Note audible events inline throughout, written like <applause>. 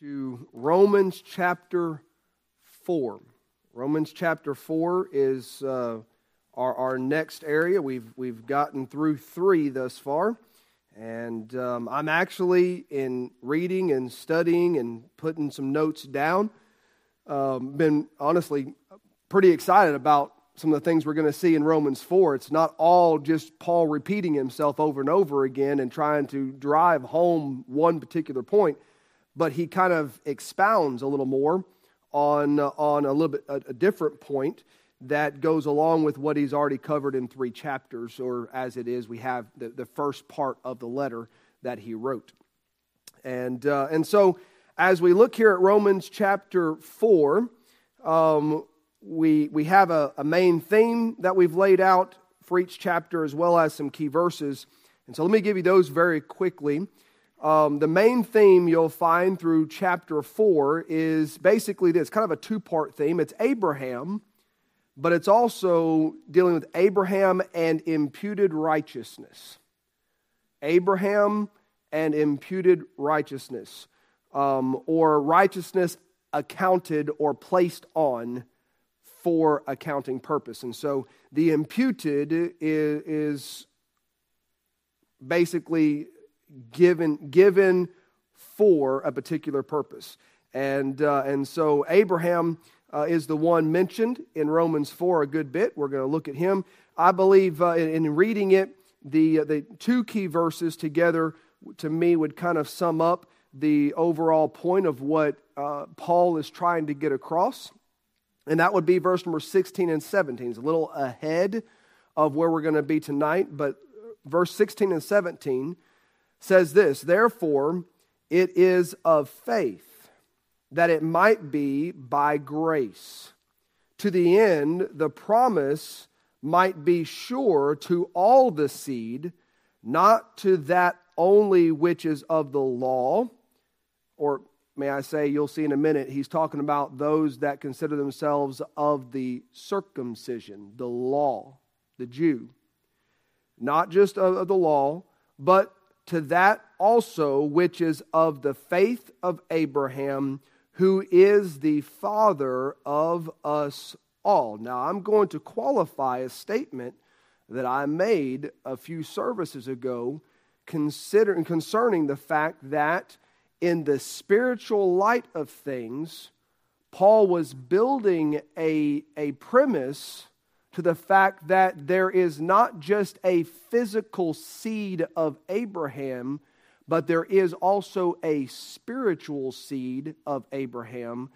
to Romans chapter 4. Romans chapter 4 is uh, our, our next area. We've, we've gotten through three thus far. And um, I'm actually, in reading and studying and putting some notes down, um, been honestly pretty excited about some of the things we're going to see in Romans 4. It's not all just Paul repeating himself over and over again and trying to drive home one particular point but he kind of expounds a little more on, uh, on a little bit a, a different point that goes along with what he's already covered in three chapters, or as it is, we have the, the first part of the letter that he wrote. And, uh, and so, as we look here at Romans chapter 4, um, we, we have a, a main theme that we've laid out for each chapter, as well as some key verses. And so, let me give you those very quickly. Um, the main theme you'll find through chapter 4 is basically this kind of a two part theme. It's Abraham, but it's also dealing with Abraham and imputed righteousness. Abraham and imputed righteousness, um, or righteousness accounted or placed on for accounting purpose. And so the imputed is, is basically given, given for a particular purpose. And, uh, and so Abraham uh, is the one mentioned in Romans 4 a good bit. We're going to look at him. I believe uh, in, in, reading it, the, uh, the two key verses together to me would kind of sum up the overall point of what uh, Paul is trying to get across. And that would be verse number 16 and 17. It's a little ahead of where we're going to be tonight, but verse 16 and 17 says this Therefore, it is of faith that it might be by grace, to the end the promise might be sure to all the seed, not to that only which is of the law, or may I say, you'll see in a minute, he's talking about those that consider themselves of the circumcision, the law, the Jew. Not just of the law, but to that also which is of the faith of Abraham, who is the father of us all. Now, I'm going to qualify a statement that I made a few services ago considering, concerning the fact that in the spiritual light of things, Paul was building a, a premise to the fact that there is not just a physical seed of Abraham, but there is also a spiritual seed of Abraham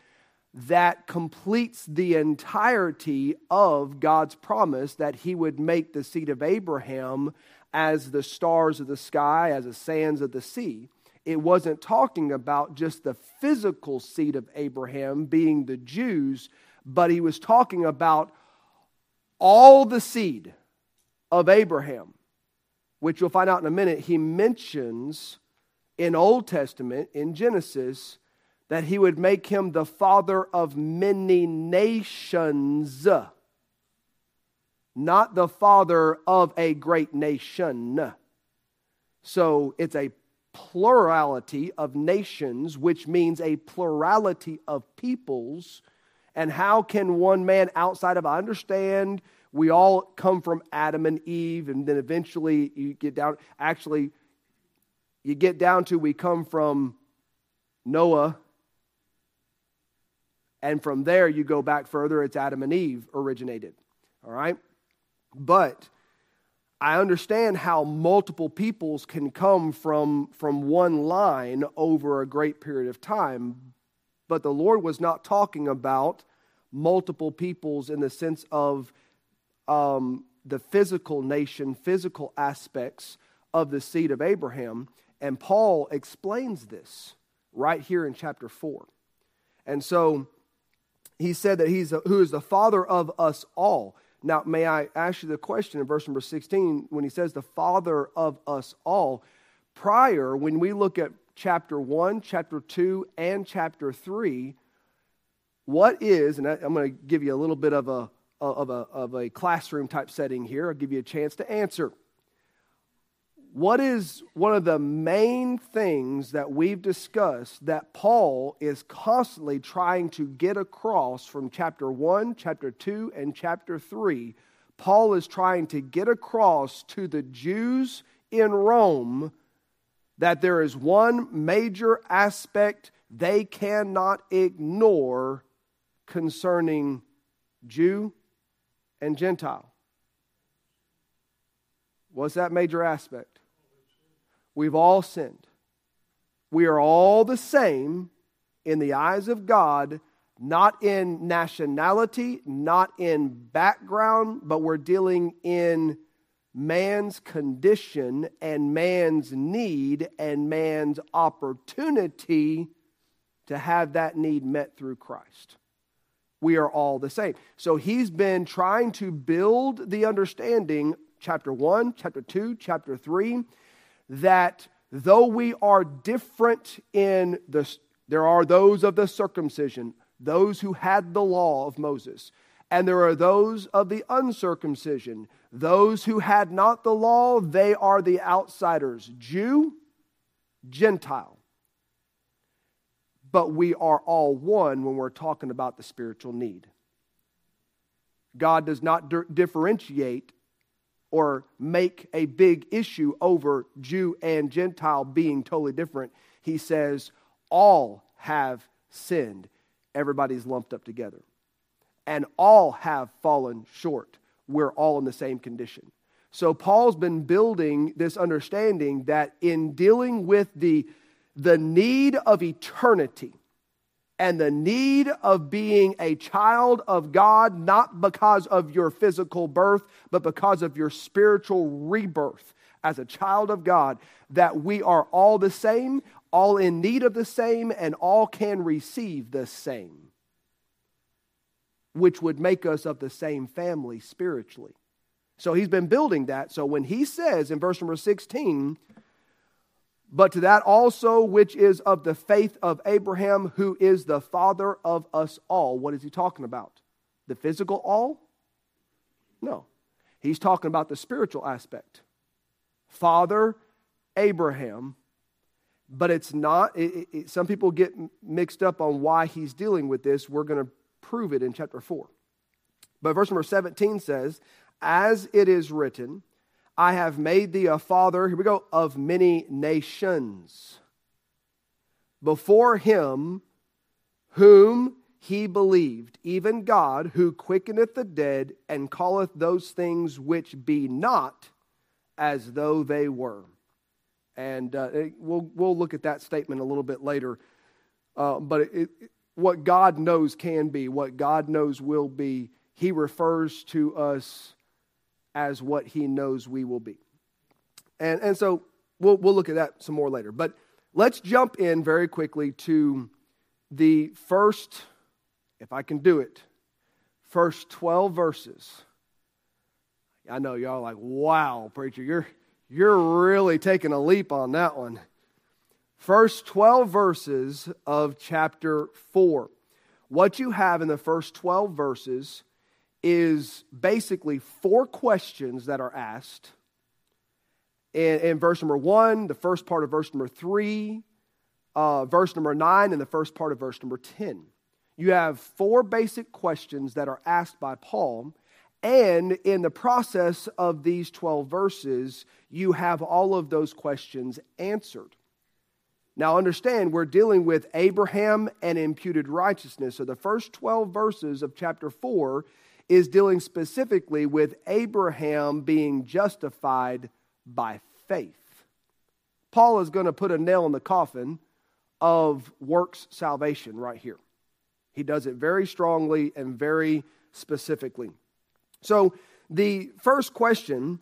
that completes the entirety of God's promise that he would make the seed of Abraham as the stars of the sky, as the sands of the sea. It wasn't talking about just the physical seed of Abraham being the Jews, but he was talking about all the seed of Abraham, which you'll find out in a minute, he mentions in Old Testament, in Genesis, that he would make him the father of many nations, not the father of a great nation. So it's a plurality of nations, which means a plurality of peoples. And how can one man outside of I understand we all come from Adam and Eve, and then eventually you get down, actually, you get down to we come from Noah, and from there you go back further, it's Adam and Eve originated. All right? But I understand how multiple peoples can come from, from one line over a great period of time, but the Lord was not talking about multiple peoples in the sense of um, the physical nation, physical aspects of the seed of Abraham. And Paul explains this right here in chapter 4. And so he said that he's a, who is the father of us all. Now, may I ask you the question in verse number 16 when he says the father of us all? Prior, when we look at chapter 1, chapter 2, and chapter 3, what is, and I'm going to give you a little bit of a of a, of a classroom type setting here. I'll give you a chance to answer. what is one of the main things that we've discussed that Paul is constantly trying to get across from chapter 1, chapter 2, and chapter 3? Paul is trying to get across to the Jews in Rome that there is one major aspect they cannot ignore concerning Jew and Gentile. What's that major aspect? We've all sinned. We are all the same in the eyes of God, not in nationality, not in background, but we're dealing in man's condition and man's need and man's opportunity to have that need met through Christ. We are all the same. So he's been trying to build the understanding, chapter 1, chapter 2, chapter 3, that though we are different in the, there are those of the circumcision, those who had the law of Moses, and there are those of the uncircumcision, those who had not the law, they are the outsiders, Jew, Gentile. But we are all one when we're talking about the spiritual need. God does not differentiate or make a big issue over Jew and Gentile being totally different. He says, all have sinned. Everybody's lumped up together. And all have fallen short. We're all in the same condition. So Paul's been building this understanding that in dealing with the, the need of eternity, and the need of being a child of God, not because of your physical birth, but because of your spiritual rebirth as a child of God, that we are all the same, all in need of the same, and all can receive the same, which would make us of the same family spiritually. So he's been building that. So when he says in verse number 16, but to that also which is of the faith of Abraham, who is the father of us all. What is he talking about? The physical all? No. He's talking about the spiritual aspect. Father Abraham, but it's not, it, it, some people get mixed up on why he's dealing with this. We're going to prove it in chapter 4. But verse number 17 says, As it is written, I have made thee a father, here we go, of many nations. Before him whom he believed, even God, who quickeneth the dead and calleth those things which be not as though they were. And uh, we'll, we'll look at that statement a little bit later. Uh, but it, it, what God knows can be, what God knows will be, he refers to us as what he knows we will be. And, and so we'll, we'll look at that some more later. But let's jump in very quickly to the first, if I can do it, first 12 verses. I know y'all like, wow, preacher, you're, you're really taking a leap on that one. First 12 verses of chapter 4. What you have in the first 12 verses is basically four questions that are asked. In, in verse number one, the first part of verse number three, uh, verse number nine, and the first part of verse number 10. You have four basic questions that are asked by Paul. And in the process of these 12 verses, you have all of those questions answered. Now, understand, we're dealing with Abraham and imputed righteousness. So, the first 12 verses of chapter 4 is dealing specifically with Abraham being justified by faith. Paul is going to put a nail in the coffin of works salvation right here. He does it very strongly and very specifically. So, the first question,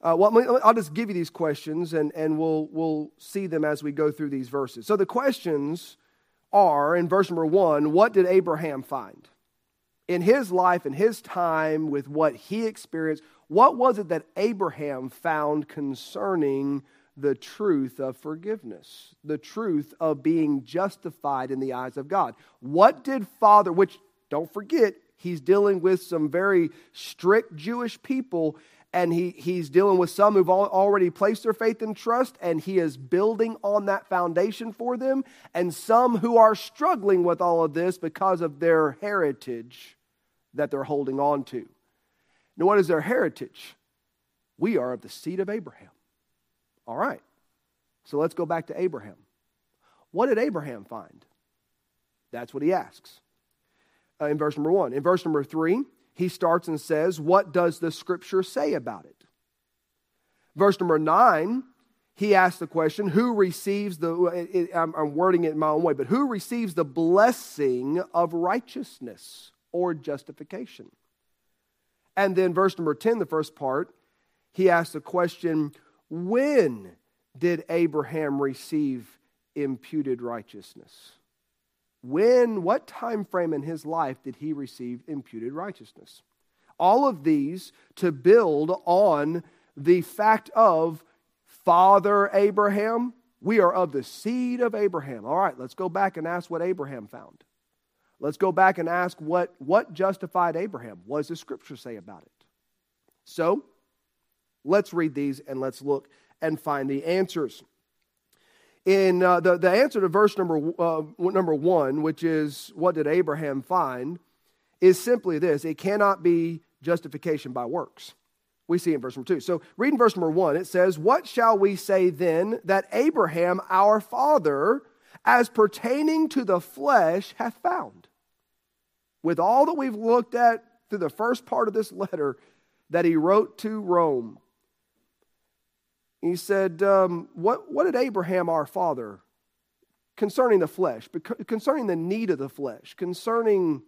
uh, well, I'll just give you these questions and, and we'll, we'll see them as we go through these verses. So, the questions are in verse number one what did Abraham find? In his life and his time with what he experienced, what was it that Abraham found concerning the truth of forgiveness, the truth of being justified in the eyes of God? What did Father, which don't forget, he's dealing with some very strict Jewish people, and he, he's dealing with some who've already placed their faith and trust, and he is building on that foundation for them, and some who are struggling with all of this because of their heritage that they're holding on to. Now, what is their heritage? We are of the seed of Abraham. All right. So let's go back to Abraham. What did Abraham find? That's what he asks uh, in verse number one. In verse number three, he starts and says, What does the scripture say about it? Verse number nine, he asks the question, Who receives the, it, I'm, I'm wording it in my own way, but who receives the blessing of righteousness or justification? And then verse number 10, the first part, he asks the question, When did Abraham receive imputed righteousness? When, what time frame in his life did he receive imputed righteousness? All of these to build on the fact of Father Abraham. We are of the seed of Abraham. All right, let's go back and ask what Abraham found. Let's go back and ask what, what justified Abraham. What does the scripture say about it? So, let's read these and let's look and find the answers in uh, the, the answer to verse number, uh, number one, which is what did Abraham find, is simply this it cannot be justification by works. We see in verse number two. So, reading verse number one, it says, What shall we say then that Abraham our father, as pertaining to the flesh, hath found? With all that we've looked at through the first part of this letter that he wrote to Rome, he said, um, what, what did Abraham, our father, concerning the flesh, concerning the need of the flesh, concerning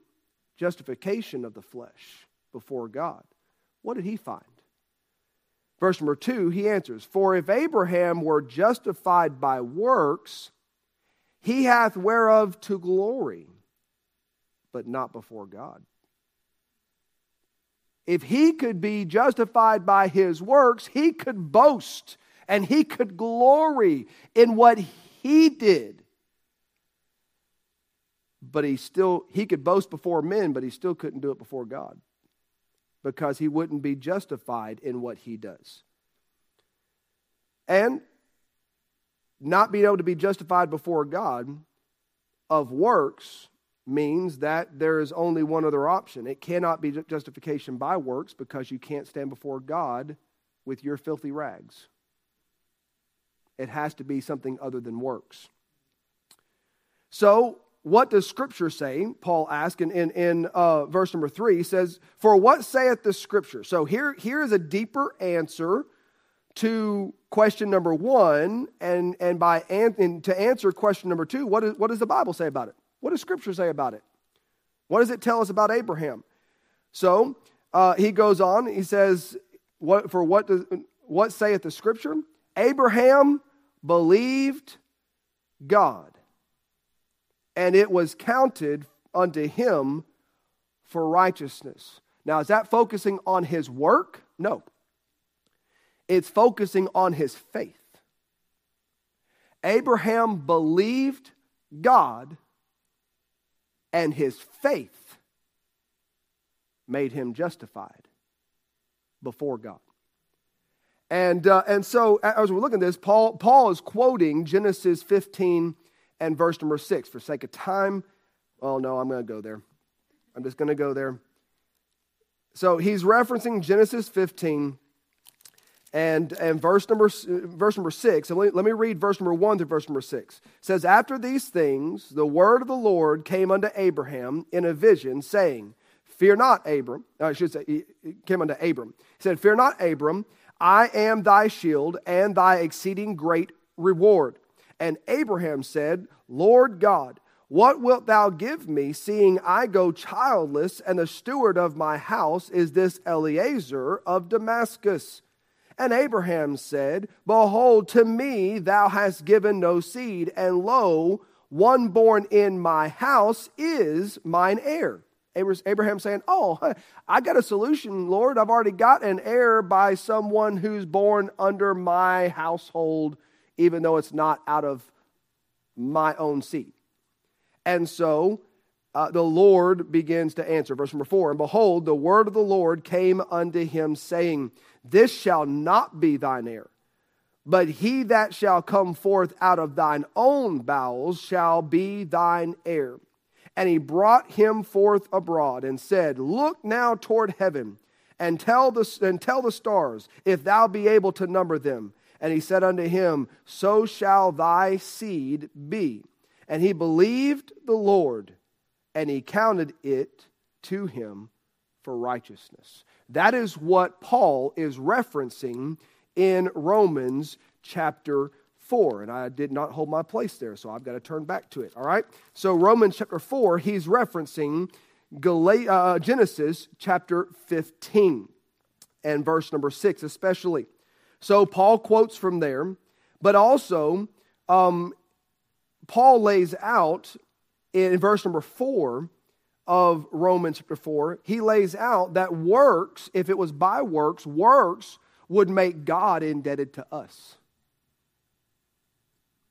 justification of the flesh before God, what did he find? Verse number two, he answers, For if Abraham were justified by works, he hath whereof to glory, but not before God. If he could be justified by his works, he could boast and he could glory in what he did. But he still, he could boast before men, but he still couldn't do it before God because he wouldn't be justified in what he does. And not being able to be justified before God of works means that there is only one other option. It cannot be justification by works because you can't stand before God with your filthy rags. It has to be something other than works. So, what does Scripture say? Paul asks in, in, in uh, verse number three. He says, For what saith the Scripture? So, here, here is a deeper answer to question number one. And, and, by an, and to answer question number two, what, is, what does the Bible say about it? What does Scripture say about it? What does it tell us about Abraham? So, uh, he goes on, he says, what, For what, does, what saith the Scripture? Abraham believed God, and it was counted unto him for righteousness. Now, is that focusing on his work? No. It's focusing on his faith. Abraham believed God, and his faith made him justified before God. And, uh, and so, as we're looking at this, Paul, Paul is quoting Genesis 15 and verse number 6. For sake of time, oh no, I'm going to go there. I'm just going to go there. So he's referencing Genesis 15 and, and verse, number, verse number 6. And let, let me read verse number 1 to verse number 6. It says, After these things, the word of the Lord came unto Abraham in a vision, saying, Fear not, Abram. Uh, I should say, it came unto Abram. He said, Fear not, Abram. I am thy shield and thy exceeding great reward. And Abraham said, Lord God, what wilt thou give me, seeing I go childless, and the steward of my house is this Eliezer of Damascus? And Abraham said, Behold, to me thou hast given no seed, and lo, one born in my house is mine heir. Abraham saying, Oh, I got a solution, Lord. I've already got an heir by someone who's born under my household, even though it's not out of my own seed. And so uh, the Lord begins to answer. Verse number four And behold, the word of the Lord came unto him, saying, This shall not be thine heir, but he that shall come forth out of thine own bowels shall be thine heir. And he brought him forth abroad and said, Look now toward heaven and tell the, and tell the stars, if thou be able to number them. And he said unto him, So shall thy seed be. And he believed the Lord and he counted it to him for righteousness. That is what Paul is referencing in Romans chapter 4. And I did not hold my place there, so I've got to turn back to it. All right? So, Romans chapter 4, he's referencing uh, Genesis chapter 15 and verse number 6, especially. So, Paul quotes from there, but also um, Paul lays out in verse number four of Romans chapter 4, he lays out that works, if it was by works, works would make God indebted to us.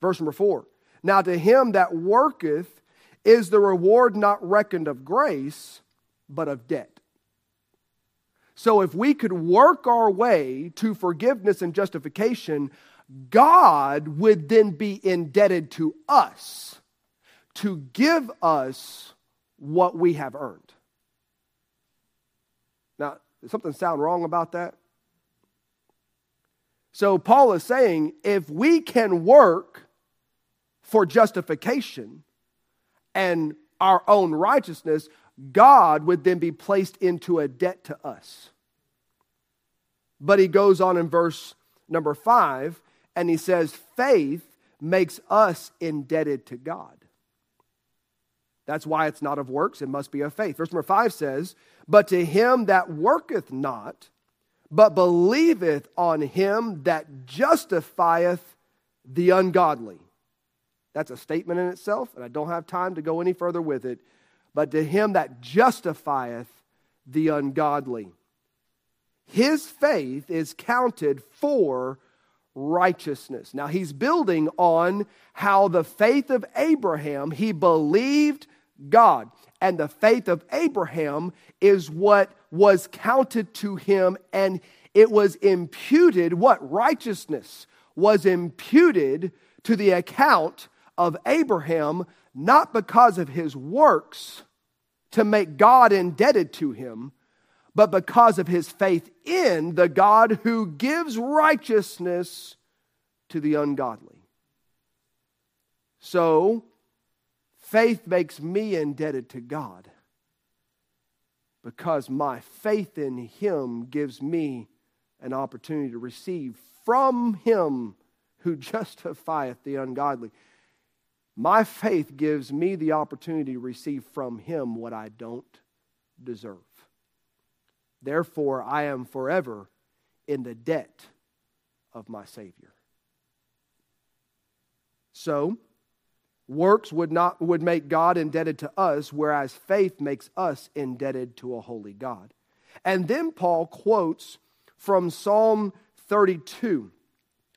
Verse number 4 Now to him that worketh is the reward not reckoned of grace, but of debt. So if we could work our way to forgiveness and justification, God would then be indebted to us to give us what we have earned. Now, does something sound wrong about that? So, Paul is saying if we can work for justification and our own righteousness, God would then be placed into a debt to us. But he goes on in verse number five and he says, faith makes us indebted to God. That's why it's not of works, it must be of faith. Verse number five says, But to him that worketh not, but believeth on him that justifieth the ungodly. That's a statement in itself, and I don't have time to go any further with it. But to him that justifieth the ungodly. His faith is counted for righteousness. Now he's building on how the faith of Abraham, he believed God. And the faith of Abraham is what was counted to him, and it was imputed, what? Righteousness was imputed to the account of Abraham, not because of his works to make God indebted to him, but because of his faith in the God who gives righteousness to the ungodly. So, Faith makes me indebted to God because my faith in Him gives me an opportunity to receive from Him who <laughs> justifieth the ungodly. My faith gives me the opportunity to receive from Him what I don't deserve. Therefore, I am forever in the debt of my Savior. So, Works would, not, would make God indebted to us, whereas faith makes us indebted to a holy God. And then Paul quotes from Psalm 32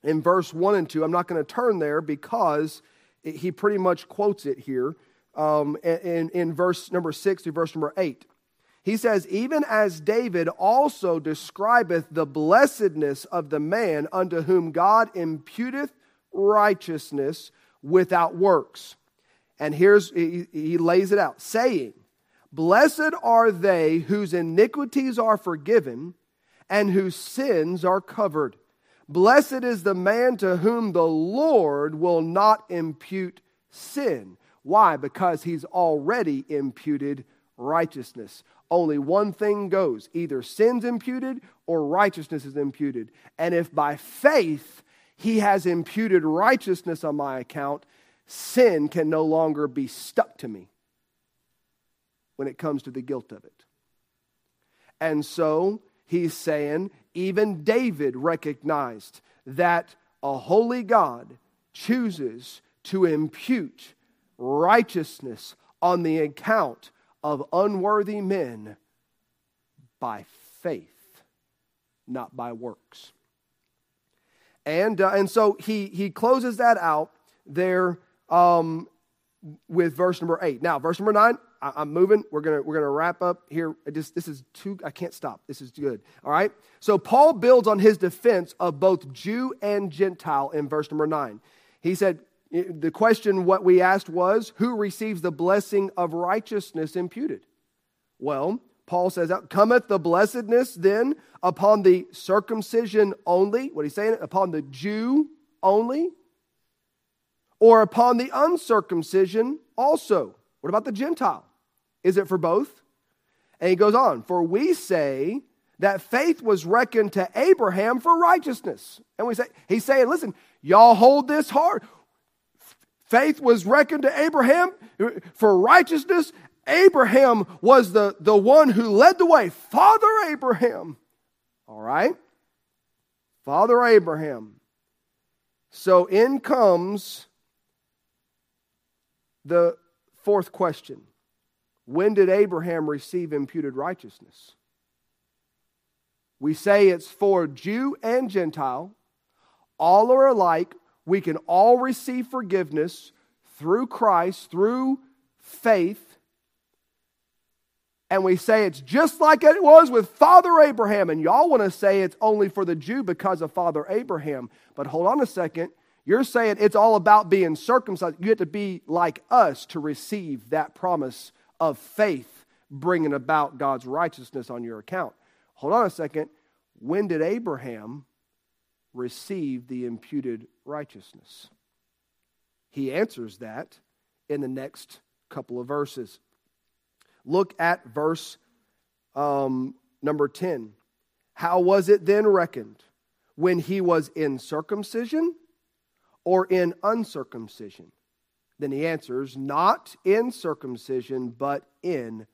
in verse 1 and 2. I'm not going to turn there because he pretty much quotes it here um, in, in verse number 6 to verse number 8. He says, Even as David also describeth the blessedness of the man unto whom God imputeth righteousness without works. And here's, he, lays it out, saying, Blessed are they whose iniquities are forgiven and whose sins are covered. Blessed is the man to whom the Lord will not impute sin. Why? Because he's already imputed righteousness. Only one thing goes either sin's imputed or righteousness is imputed. And if by faith he has imputed righteousness on my account, sin can no longer be stuck to me when it comes to the guilt of it. And so he's saying, even David recognized that a holy God chooses to impute righteousness on the account of unworthy men by faith, not by works. And, uh, and so he, he closes that out there um, with verse number eight. Now, verse number nine, I, am moving. We're gonna we're gonna wrap up here. Just, this is too. I can't stop. This is good. All right. So Paul builds on his defense of both Jew and Gentile in verse number nine. He said, the question what we asked was, who receives the blessing of righteousness imputed? Well, Paul says, cometh the blessedness then upon the circumcision only? What he's saying, upon the Jew only? Or upon the uncircumcision also? What about the Gentile? Is it for both? And he goes on, for we say that faith was reckoned to Abraham for righteousness. And we say, he's saying, listen, y'all hold this hard. Faith was reckoned to Abraham for righteousness. Abraham was the, the one who led the way. Father Abraham. All right? Father Abraham. So in comes the fourth question when did Abraham receive imputed righteousness? We say it's for Jew and Gentile. All are alike. We can all receive forgiveness through Christ, through faith. And we say it's just like it was with Father Abraham. And y'all want to say it's only for the Jew because of Father Abraham. But hold on a second. You're saying it's all about being circumcised. You have to be like us to receive that promise of faith bringing about God's righteousness on your account. Hold on a second. When did Abraham receive the imputed righteousness? He answers that in the next couple of verses. Look at verse um, number 10. How was it then reckoned? When he was in circumcision or in uncircumcision? Then he answers, Not in circumcision, but in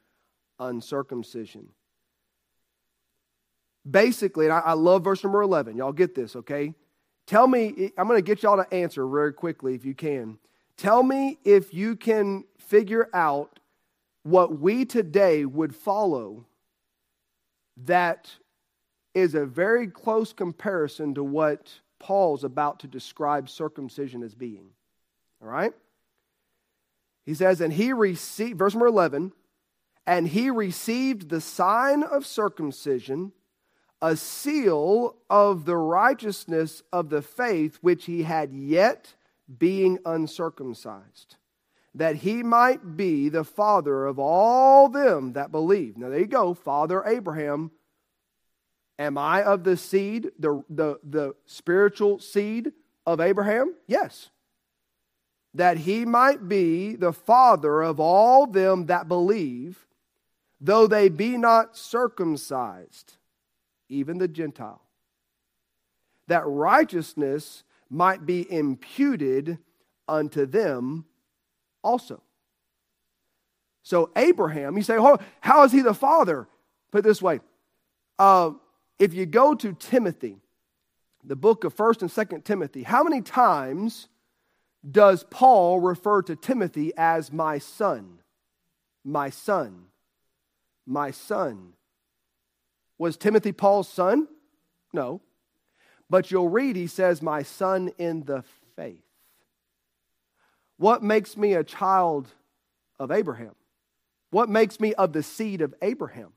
uncircumcision. Basically, and I, I love verse number 11. Y'all get this, okay? Tell me, I'm going to get y'all to answer very quickly if you can. Tell me if you can figure out what we today would follow that is a very close comparison to what Paul's about to describe circumcision as being. All right? He says, and he received, verse number 11, and he received the sign of circumcision, a seal of the righteousness of the faith which he had yet being uncircumcised, that he might be the father of all them that believe. Now there you go, Father Abraham. Am I of the seed, the, the, the spiritual seed of Abraham? Yes that he might be the father of all them that believe, though they be not circumcised, even the Gentile, that righteousness might be imputed unto them also. So, Abraham, you say, oh, how is he the father? Put this way uh, if you go to Timothy, the book of 1st and 2nd Timothy, how many times does Paul refer to Timothy as my son? My son. My son. Was Timothy Paul's son? No. But you'll read he says, My son in the faith. What makes me a child of Abraham? What makes me of the seed of Abraham?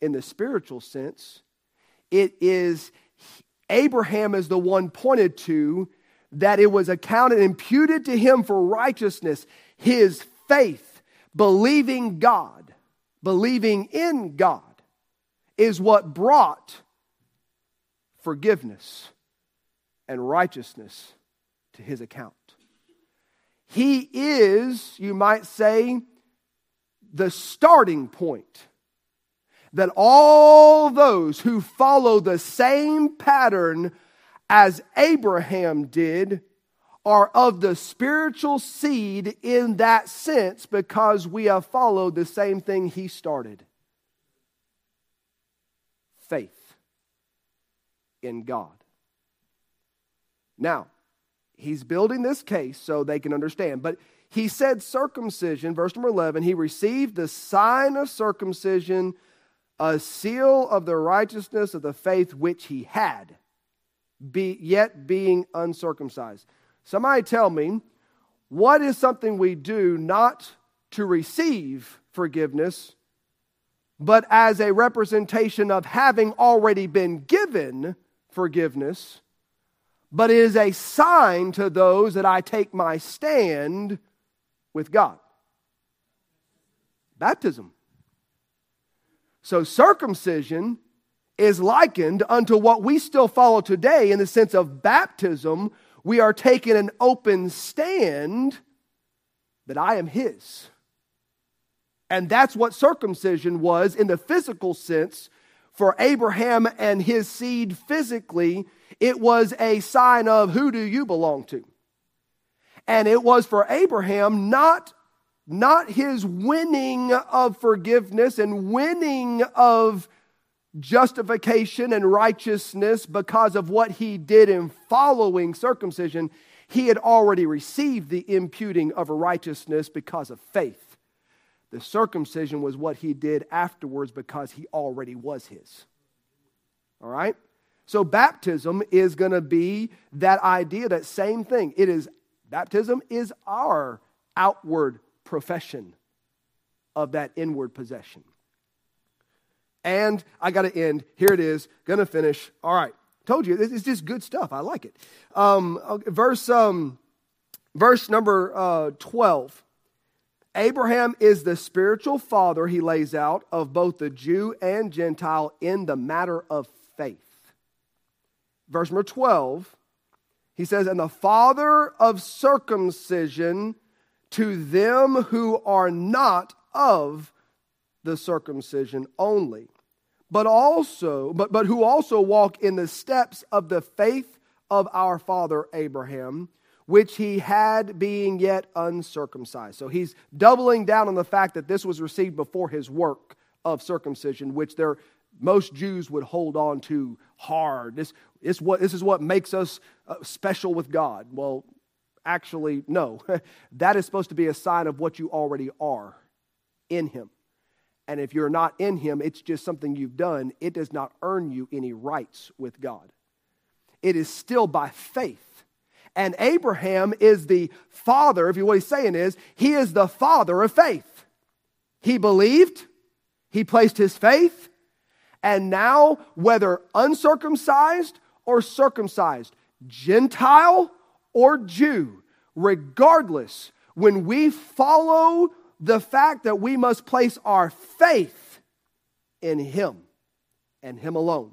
In the spiritual sense, it is Abraham is the one pointed to that it was accounted, imputed to him for righteousness, his faith, believing God, believing in God, is what brought forgiveness and righteousness to his account. He is, you might say, the starting point that all those who follow the same pattern as Abraham did, are of the spiritual seed in that sense because we have followed the same thing he started faith in God. Now, he's building this case so they can understand, but he said circumcision, verse number 11, he received the sign of circumcision, a seal of the righteousness of the faith which he had be, yet being uncircumcised. Somebody tell me, what is something we do not to receive forgiveness, but as a representation of having already been given forgiveness, but it is a sign to those that I take my stand with God. Baptism. So circumcision is likened unto what we still follow today in the sense of baptism. We are taking an open stand that I am His. And that's what circumcision was in the physical sense for Abraham and his seed physically. It was a sign of who do you belong to? And it was for Abraham not, not his winning of forgiveness and winning of justification and righteousness because of what he did in following circumcision. He had already received the imputing of righteousness because of faith. The circumcision was what he did afterwards because he already was his. All right? So baptism is going to be that idea, that same thing. It is baptism is our outward profession of that inward possession. And I got to end. Here it is. Going to finish. All right. Told you, it's just good stuff. I like it. Um, verse, um, verse number uh, 12. Abraham is the spiritual father, he lays out, of both the Jew and Gentile in the matter of faith. Verse number 12, he says, And the father of circumcision to them who are not of the circumcision only, but also, but, but who also walk in the steps of the faith of our father Abraham which he had being yet uncircumcised. So he's doubling down on the fact that this was received before his work of circumcision, which there most Jews would hold on to hard. This, is what, this is what makes us uh, special with God. Well, actually, no. <laughs> that is supposed to be a sign of what you already are in Him. And if you're not in Him, it's just something you've done. It does not earn you any rights with God. It is still by faith and Abraham is the father, if you what he's saying is, he is the father of faith. He believed, he placed his faith, and now, whether uncircumcised or circumcised, Gentile or Jew, regardless, when we follow the fact that we must place our faith in Him and Him alone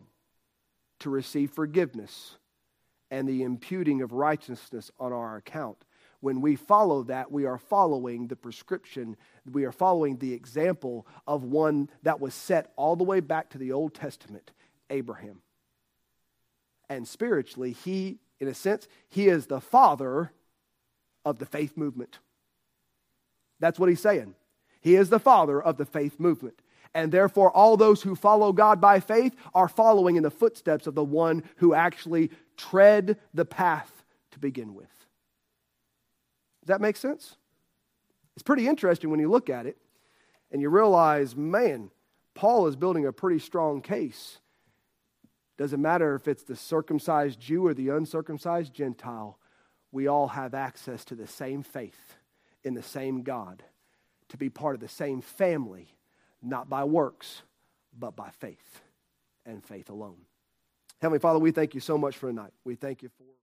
to receive forgiveness and the imputing of righteousness on our account. When we follow that, we are following the prescription, we are following the example of one that was set all the way back to the Old Testament Abraham. And spiritually, he, in a sense, he is the father of the faith movement. That's what he's saying. He is the father of the faith movement. And therefore, all those who follow God by faith are following in the footsteps of the one who actually tread the path to begin with. Does that make sense? It's pretty interesting when you look at it and you realize, man, Paul is building a pretty strong case. Doesn't matter if it's the circumcised Jew or the uncircumcised Gentile, we all have access to the same faith in the same God, to be part of the same family, not by works, but by faith and faith alone. Heavenly Father, we thank you so much for tonight. We thank you for.